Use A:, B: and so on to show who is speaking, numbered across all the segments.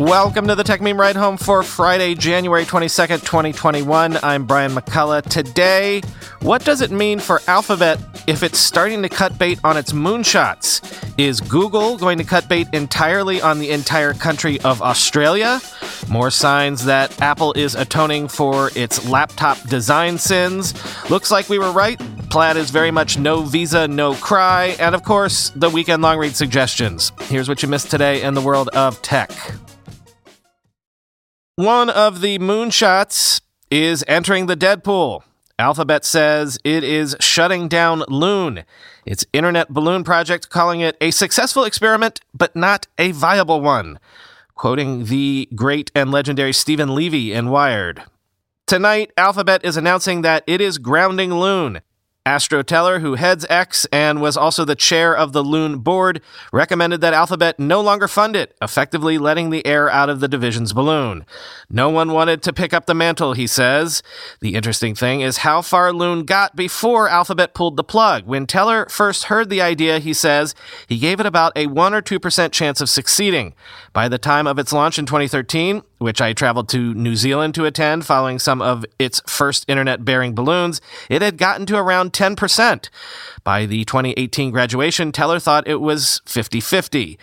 A: Welcome to the Techmeme Ride Home for Friday, January 22nd, 2021. I'm Brian McCullough. Today, what does it mean for Alphabet if it's starting to cut bait on its moonshots? Is Google going to cut bait entirely on the entire country of Australia? More signs that Apple is atoning for its laptop design sins. Looks like we were right. Plaid is very much no visa, no cry. And of course, the weekend long read suggestions. Here's what you missed today in the world of tech. One of the moonshots is entering the Deadpool. Alphabet says it is shutting down Loon, its internet balloon project, calling it a successful experiment, but not a viable one. Quoting the great and legendary Stephen Levy in Wired. Tonight, Alphabet is announcing that it is grounding Loon. Astro Teller, who heads X and was also the chair of the Loon board, recommended that Alphabet no longer fund it, effectively letting the air out of the division's balloon. No one wanted to pick up the mantle, he says. The interesting thing is how far Loon got before Alphabet pulled the plug. When Teller first heard the idea, he says he gave it about a 1 or 2% chance of succeeding. By the time of its launch in 2013, which I traveled to New Zealand to attend following some of its first internet bearing balloons, it had gotten to around 10%. By the 2018 graduation, Teller thought it was 50 50.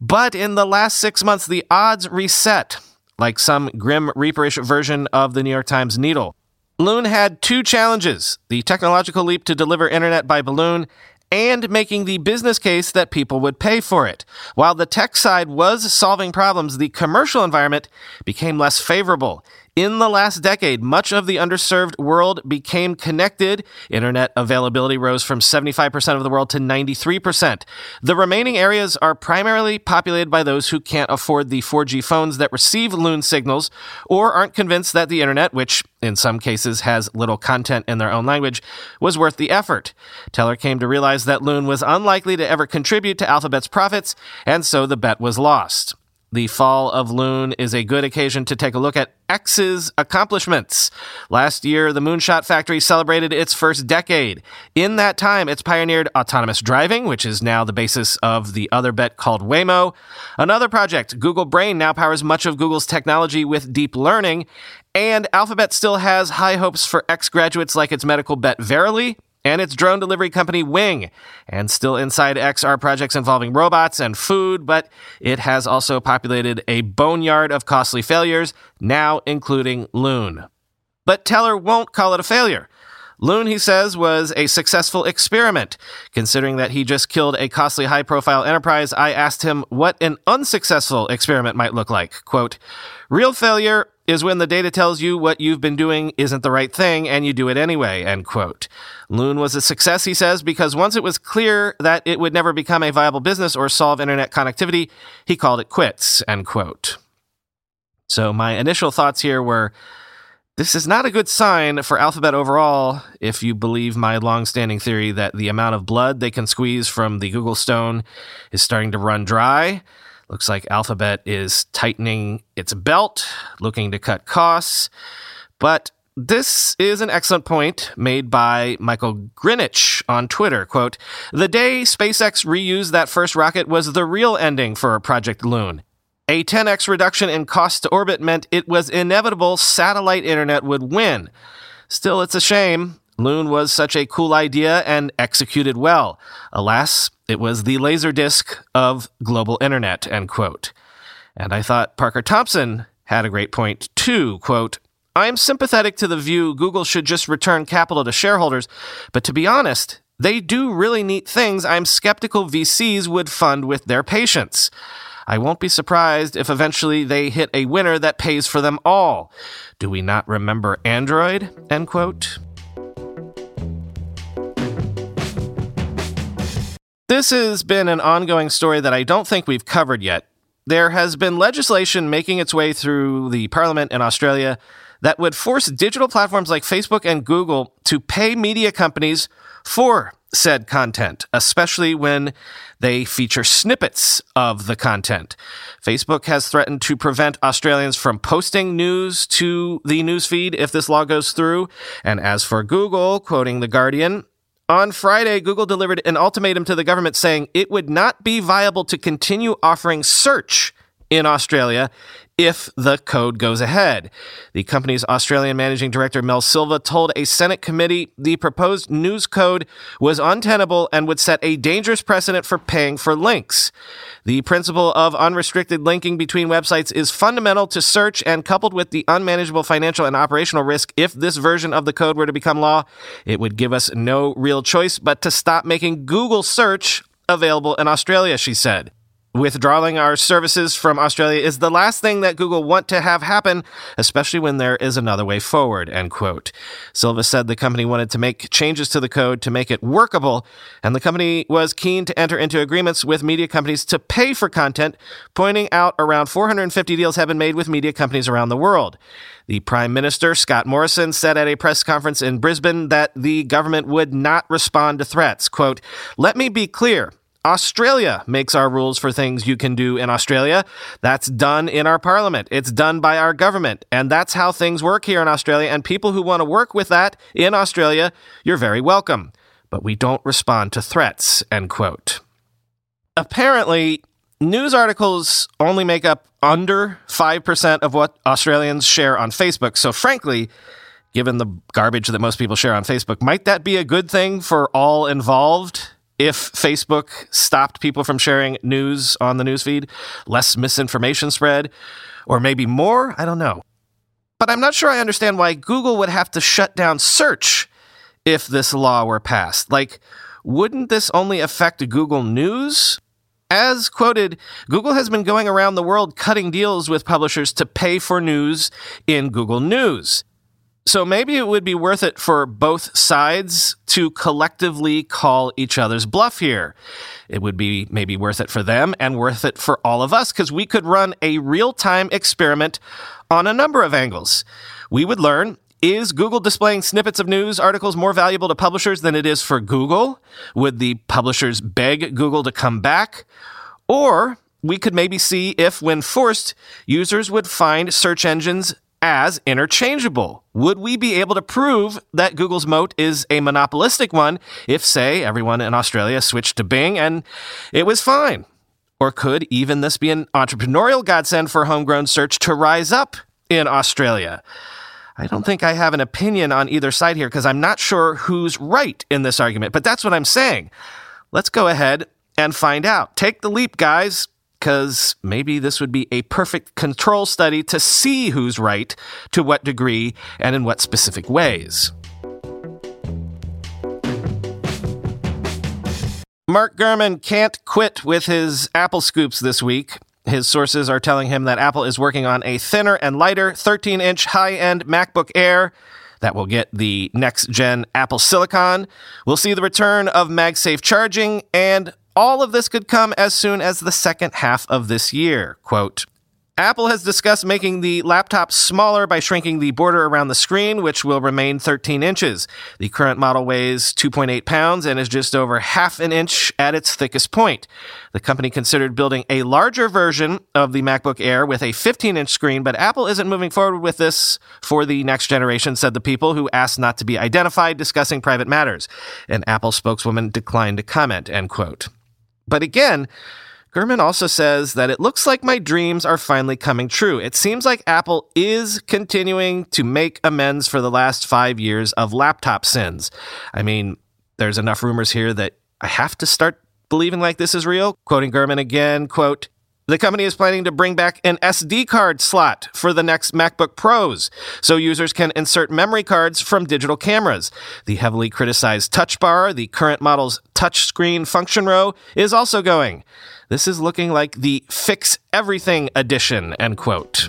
A: But in the last six months, the odds reset, like some grim reaperish version of the New York Times Needle. Loon had two challenges the technological leap to deliver internet by balloon and making the business case that people would pay for it. While the tech side was solving problems, the commercial environment became less favorable. In the last decade, much of the underserved world became connected. Internet availability rose from 75% of the world to 93%. The remaining areas are primarily populated by those who can't afford the 4G phones that receive loon signals or aren't convinced that the internet, which in some cases has little content in their own language, was worth the effort. Teller came to realize that Loon was unlikely to ever contribute to Alphabet's profits, and so the bet was lost. The fall of Loon is a good occasion to take a look at X's accomplishments. Last year, the Moonshot Factory celebrated its first decade. In that time, it's pioneered autonomous driving, which is now the basis of the other bet called Waymo. Another project, Google Brain, now powers much of Google's technology with deep learning. And Alphabet still has high hopes for X graduates like its medical bet Verily and its drone delivery company Wing. And still inside X are projects involving robots and food, but it has also populated a boneyard of costly failures, now including Loon. But Teller won't call it a failure. Loon, he says, was a successful experiment. Considering that he just killed a costly high profile enterprise, I asked him what an unsuccessful experiment might look like. Quote, real failure is when the data tells you what you've been doing isn't the right thing and you do it anyway, end quote. Loon was a success, he says, because once it was clear that it would never become a viable business or solve internet connectivity, he called it quits, end quote. So my initial thoughts here were this is not a good sign for Alphabet overall if you believe my long-standing theory that the amount of blood they can squeeze from the Google Stone is starting to run dry. Looks like Alphabet is tightening its belt, looking to cut costs. But this is an excellent point made by Michael Grinich on Twitter. Quote, The day SpaceX reused that first rocket was the real ending for Project Loon. A 10x reduction in cost to orbit meant it was inevitable satellite internet would win. Still, it's a shame. Loon was such a cool idea and executed well. Alas, it was the laser disc of global internet, end quote. And I thought Parker Thompson had a great point too. Quote, I am sympathetic to the view Google should just return capital to shareholders, but to be honest, they do really neat things I'm skeptical VCs would fund with their patience. I won't be surprised if eventually they hit a winner that pays for them all. Do we not remember Android? End quote. This has been an ongoing story that I don't think we've covered yet. There has been legislation making its way through the parliament in Australia that would force digital platforms like Facebook and Google to pay media companies for said content, especially when they feature snippets of the content. Facebook has threatened to prevent Australians from posting news to the newsfeed if this law goes through. And as for Google, quoting The Guardian, on Friday, Google delivered an ultimatum to the government saying it would not be viable to continue offering search in Australia if the code goes ahead. The company's Australian managing director, Mel Silva, told a Senate committee the proposed news code was untenable and would set a dangerous precedent for paying for links. The principle of unrestricted linking between websites is fundamental to search, and coupled with the unmanageable financial and operational risk, if this version of the code were to become law, it would give us no real choice but to stop making Google search available in Australia, she said. Withdrawing our services from Australia is the last thing that Google want to have happen, especially when there is another way forward, end quote. Silva said the company wanted to make changes to the code to make it workable, and the company was keen to enter into agreements with media companies to pay for content, pointing out around 450 deals have been made with media companies around the world. The Prime Minister, Scott Morrison, said at a press conference in Brisbane that the government would not respond to threats. Quote, Let me be clear. Australia makes our rules for things you can do in Australia. That's done in our parliament. It's done by our government. And that's how things work here in Australia. And people who want to work with that in Australia, you're very welcome. But we don't respond to threats, end quote. Apparently, news articles only make up under 5% of what Australians share on Facebook. So, frankly, given the garbage that most people share on Facebook, might that be a good thing for all involved? If Facebook stopped people from sharing news on the newsfeed, less misinformation spread, or maybe more, I don't know. But I'm not sure I understand why Google would have to shut down search if this law were passed. Like, wouldn't this only affect Google News? As quoted, Google has been going around the world cutting deals with publishers to pay for news in Google News. So maybe it would be worth it for both sides to collectively call each other's bluff here. It would be maybe worth it for them and worth it for all of us because we could run a real time experiment on a number of angles. We would learn is Google displaying snippets of news articles more valuable to publishers than it is for Google? Would the publishers beg Google to come back? Or we could maybe see if, when forced, users would find search engines as interchangeable. Would we be able to prove that Google's moat is a monopolistic one if, say, everyone in Australia switched to Bing and it was fine? Or could even this be an entrepreneurial godsend for homegrown search to rise up in Australia? I don't think I have an opinion on either side here because I'm not sure who's right in this argument, but that's what I'm saying. Let's go ahead and find out. Take the leap, guys because maybe this would be a perfect control study to see who's right, to what degree, and in what specific ways. Mark Gurman can't quit with his Apple scoops this week. His sources are telling him that Apple is working on a thinner and lighter 13 inch high end MacBook Air that will get the next gen Apple Silicon. We'll see the return of MagSafe charging and all of this could come as soon as the second half of this year. Quote, Apple has discussed making the laptop smaller by shrinking the border around the screen, which will remain 13 inches. The current model weighs 2.8 pounds and is just over half an inch at its thickest point. The company considered building a larger version of the MacBook Air with a 15 inch screen, but Apple isn't moving forward with this for the next generation, said the people who asked not to be identified discussing private matters. An Apple spokeswoman declined to comment, end quote. But again, Gurman also says that it looks like my dreams are finally coming true. It seems like Apple is continuing to make amends for the last five years of laptop sins. I mean, there's enough rumors here that I have to start believing like this is real. Quoting Gurman again, quote, the company is planning to bring back an SD card slot for the next MacBook Pros, so users can insert memory cards from digital cameras. The heavily criticized Touch Bar, the current model's touchscreen function row, is also going. This is looking like the Fix Everything edition, end quote.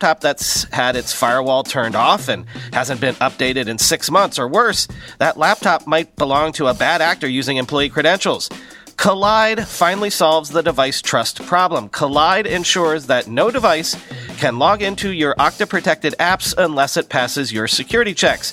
A: that's had its firewall turned off and hasn't been updated in six months, or worse, that laptop might belong to a bad actor using employee credentials. Kolide finally solves the device trust problem. Kolide ensures that no device can log into your Okta protected apps unless it passes your security checks.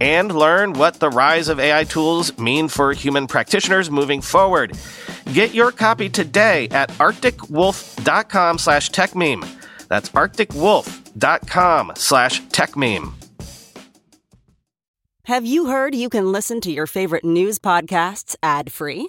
A: and learn what the rise of AI tools mean for human practitioners moving forward. Get your copy today at arcticwolf.com slash techmeme. That's arcticwolf.com slash techmeme.
B: Have you heard you can listen to your favorite news podcasts ad-free?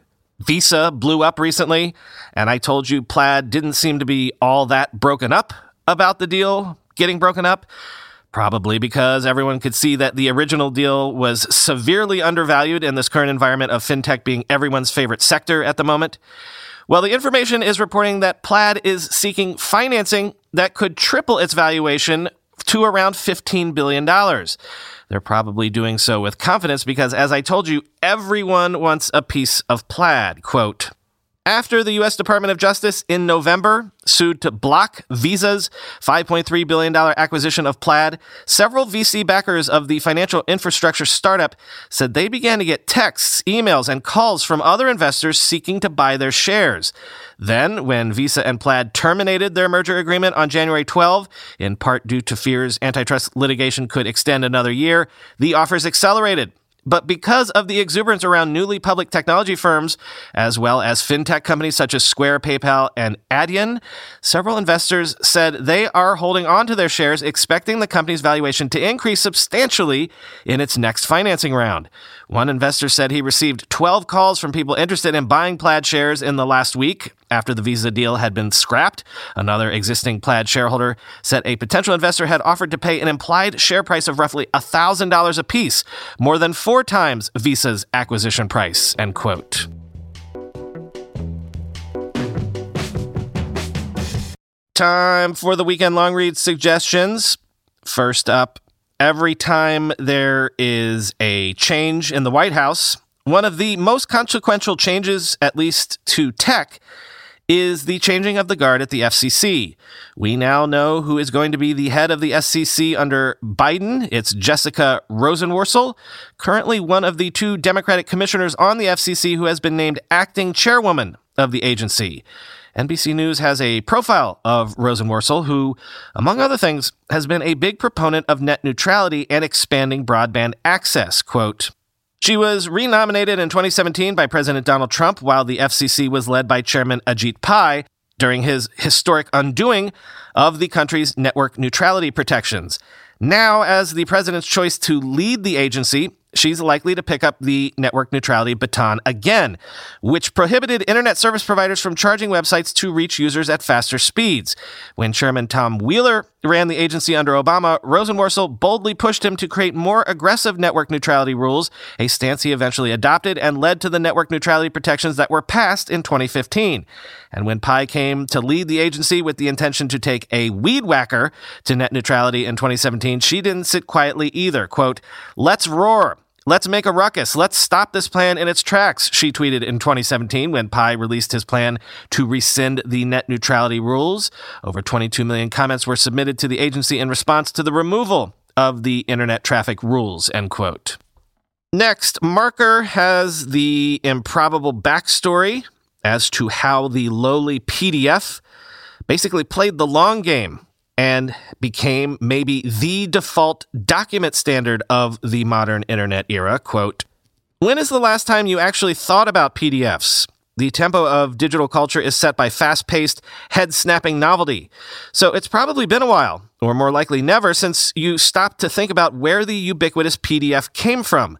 A: Visa blew up recently, and I told you Plaid didn't seem to be all that broken up about the deal getting broken up. Probably because everyone could see that the original deal was severely undervalued in this current environment of fintech being everyone's favorite sector at the moment. Well, the information is reporting that Plaid is seeking financing that could triple its valuation to around $15 billion. They're probably doing so with confidence because, as I told you, everyone wants a piece of plaid. Quote, after the U.S. Department of Justice in November sued to block Visa's $5.3 billion acquisition of Plaid, several VC backers of the financial infrastructure startup said they began to get texts, emails, and calls from other investors seeking to buy their shares. Then, when Visa and Plaid terminated their merger agreement on January 12, in part due to fears antitrust litigation could extend another year, the offers accelerated. But because of the exuberance around newly public technology firms, as well as fintech companies such as Square, PayPal, and Adyen, several investors said they are holding on to their shares, expecting the company's valuation to increase substantially in its next financing round. One investor said he received 12 calls from people interested in buying Plaid shares in the last week after the Visa deal had been scrapped. Another existing Plaid shareholder said a potential investor had offered to pay an implied share price of roughly $1,000 apiece, more than four times Visa's acquisition price. End quote. Time for the weekend long read suggestions. First up, every time there is a change in the White House, one of the most consequential changes, at least to tech, is the changing of the guard at the FCC. We now know who is going to be the head of the SEC under Biden. It's Jessica Rosenworcel, currently one of the two Democratic commissioners on the FCC who has been named acting chairwoman of the agency. NBC News has a profile of Rosenworcel, who, among other things, has been a big proponent of net neutrality and expanding broadband access. Quote, She was renominated in 2017 by President Donald Trump while the FCC was led by Chairman Ajit Pai during his historic undoing of the country's network neutrality protections. Now, as the president's choice to lead the agency, she's likely to pick up the network neutrality baton again, which prohibited internet service providers from charging websites to reach users at faster speeds. When Chairman Tom Wheeler ran the agency under Obama, Rosenworcel boldly pushed him to create more aggressive network neutrality rules, a stance he eventually adopted and led to the network neutrality protections that were passed in 2015. And when Pai came to lead the agency with the intention to take a weed whacker to net neutrality in 2017, she didn't sit quietly either. Quote, let's roar. Let's make a ruckus. Let's stop this plan in its tracks, she tweeted in 2017 when Pai released his plan to rescind the net neutrality rules. Over 22 million comments were submitted to the agency in response to the removal of the internet traffic rules, end quote. Next, Marker has the improbable backstory as to how the lowly PDF basically played the long game and became maybe the default document standard of the modern internet era. Quote, when is the last time you actually thought about PDFs? The tempo of digital culture is set by fast paced, head snapping novelty. So it's probably been a while, or more likely never, since you stopped to think about where the ubiquitous PDF came from.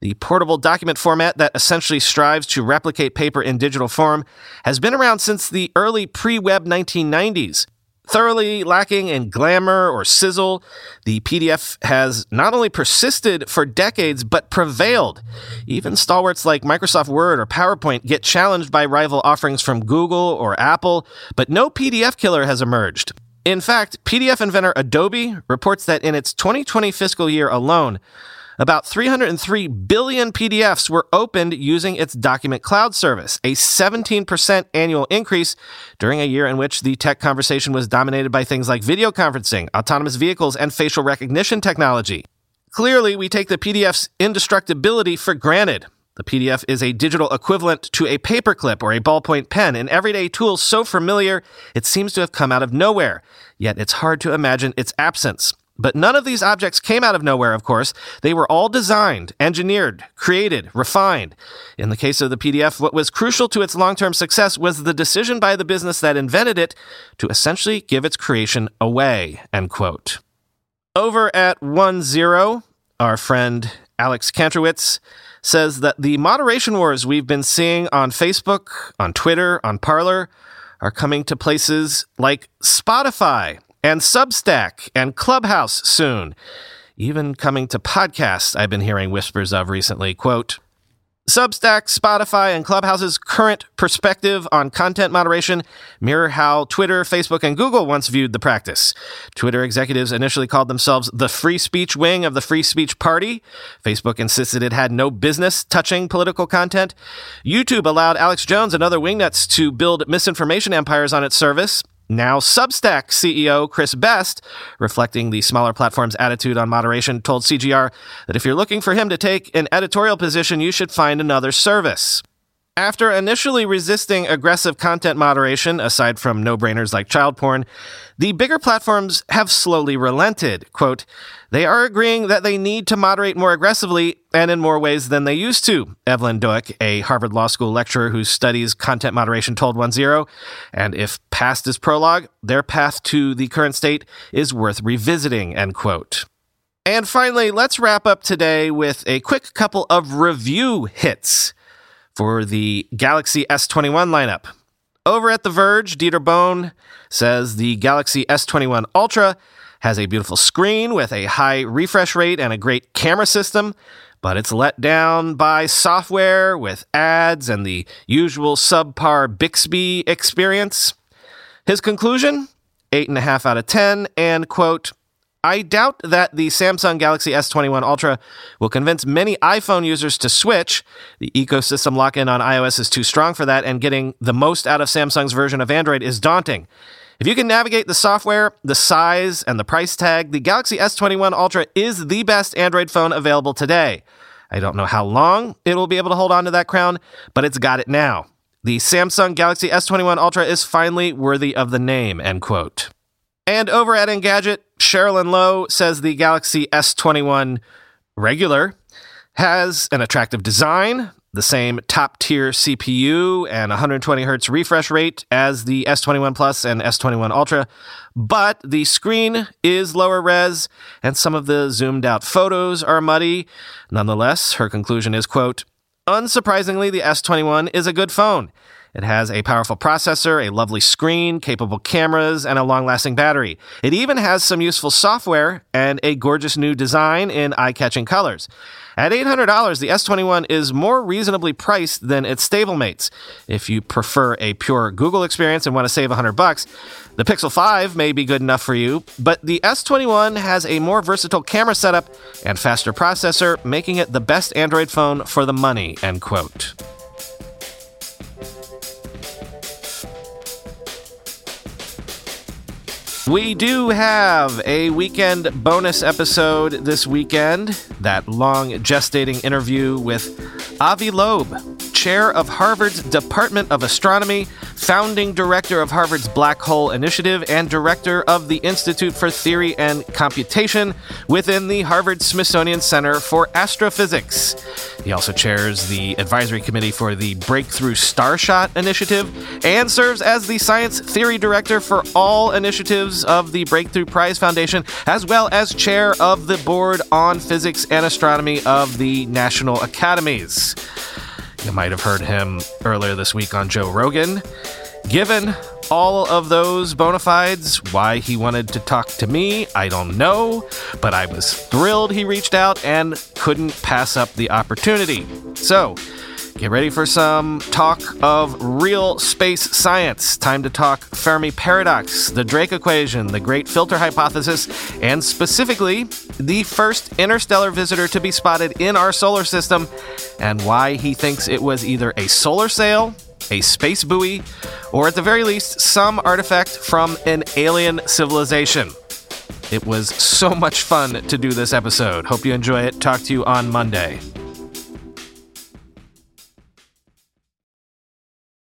A: The portable document format that essentially strives to replicate paper in digital form has been around since the early pre web 1990s. Thoroughly lacking in glamour or sizzle, the PDF has not only persisted for decades, but prevailed. Even stalwarts like Microsoft Word or PowerPoint get challenged by rival offerings from Google or Apple, but no PDF killer has emerged. In fact, PDF inventor Adobe reports that in its 2020 fiscal year alone, about 303 billion PDFs were opened using its document cloud service, a 17% annual increase during a year in which the tech conversation was dominated by things like video conferencing, autonomous vehicles, and facial recognition technology. Clearly, we take the PDF's indestructibility for granted. The PDF is a digital equivalent to a paperclip or a ballpoint pen, an everyday tool so familiar it seems to have come out of nowhere. Yet it's hard to imagine its absence. But none of these objects came out of nowhere, of course. They were all designed, engineered, created, refined. In the case of the PDF, what was crucial to its long term success was the decision by the business that invented it to essentially give its creation away. End quote. Over at 1 our friend Alex Kantrowitz says that the moderation wars we've been seeing on Facebook, on Twitter, on Parler are coming to places like Spotify and Substack and Clubhouse soon. Even coming to podcasts, I've been hearing whispers of recently. Quote, Substack, Spotify, and Clubhouse's current perspective on content moderation mirror how Twitter, Facebook, and Google once viewed the practice. Twitter executives initially called themselves the free speech wing of the free speech party. Facebook insisted it had no business touching political content. YouTube allowed Alex Jones and other wingnuts to build misinformation empires on its service. Now, Substack CEO Chris Best, reflecting the smaller platform's attitude on moderation, told CJR that if you're looking for him to take an editorial position, you should find another service. After initially resisting aggressive content moderation, aside from no brainers like child porn, the bigger platforms have slowly relented. Quote, they are agreeing that they need to moderate more aggressively and in more ways than they used to, Evelyn Douek, a Harvard Law School lecturer who studies content moderation, told OneZero. And if past is prologue, their path to the current state is worth revisiting, end quote. And finally, let's wrap up today with a quick couple of review hits for the Galaxy S21 lineup. Over at The Verge, Dieter Bohn says the Galaxy S21 Ultra has a beautiful screen with a high refresh rate and a great camera system, but it's let down by software with ads and the usual subpar Bixby experience. His conclusion? 8.5 out of 10, and quote, I doubt that the Samsung Galaxy S21 Ultra will convince many iPhone users to switch. The ecosystem lock in on iOS is too strong for that, and getting the most out of Samsung's version of Android is daunting. If you can navigate the software, the size, and the price tag, the Galaxy S21 Ultra is the best Android phone available today. I don't know how long it will be able to hold on to that crown, but it's got it now. The Samsung Galaxy S21 Ultra is finally worthy of the name, end quote. And over at Engadget, Cherlynn Low says the Galaxy S21 regular has an attractive design, the same top tier CPU and 120 hertz refresh rate as the S21 Plus and S21 Ultra, but the screen is lower res and some of the zoomed out photos are muddy. Nonetheless, her conclusion is quote, Unsurprisingly, the S21 is a good phone. It has a powerful processor, a lovely screen, capable cameras, and a long lasting battery. It even has some useful software and a gorgeous new design in eye catching colors. At $800, the S21 is more reasonably priced than its stablemates. If you prefer a pure Google experience and want to save 100 bucks, the Pixel 5 may be good enough for you, but the S21 has a more versatile camera setup and faster processor, making it the best Android phone for the money, end quote. We do have a weekend bonus episode this weekend. That long gestating interview with Avi Loeb, chair of Harvard's Department of Astronomy, founding director of Harvard's Black Hole Initiative, and director of the Institute for Theory and Computation within the Harvard Smithsonian Center for Astrophysics. He also chairs the advisory committee for the Breakthrough Starshot Initiative and serves as the science theory director for all initiatives of the Breakthrough Prize Foundation, as well as chair of the board on physics and astronomy of the National Academies. You might have heard him earlier this week on Joe Rogan. Given all of those bona fides, why he wanted to talk to me, I don't know, but I was thrilled he reached out and couldn't pass up the opportunity. So, Get ready for some talk of real space science. Time to talk Fermi paradox, the Drake equation, the Great Filter hypothesis, and specifically the first interstellar visitor to be spotted in our solar system, and why he thinks it was either a solar sail, a space buoy, or at the very least, some artifact from an alien civilization. It was so much fun to do this episode. Hope you enjoy it. Talk to you on Monday.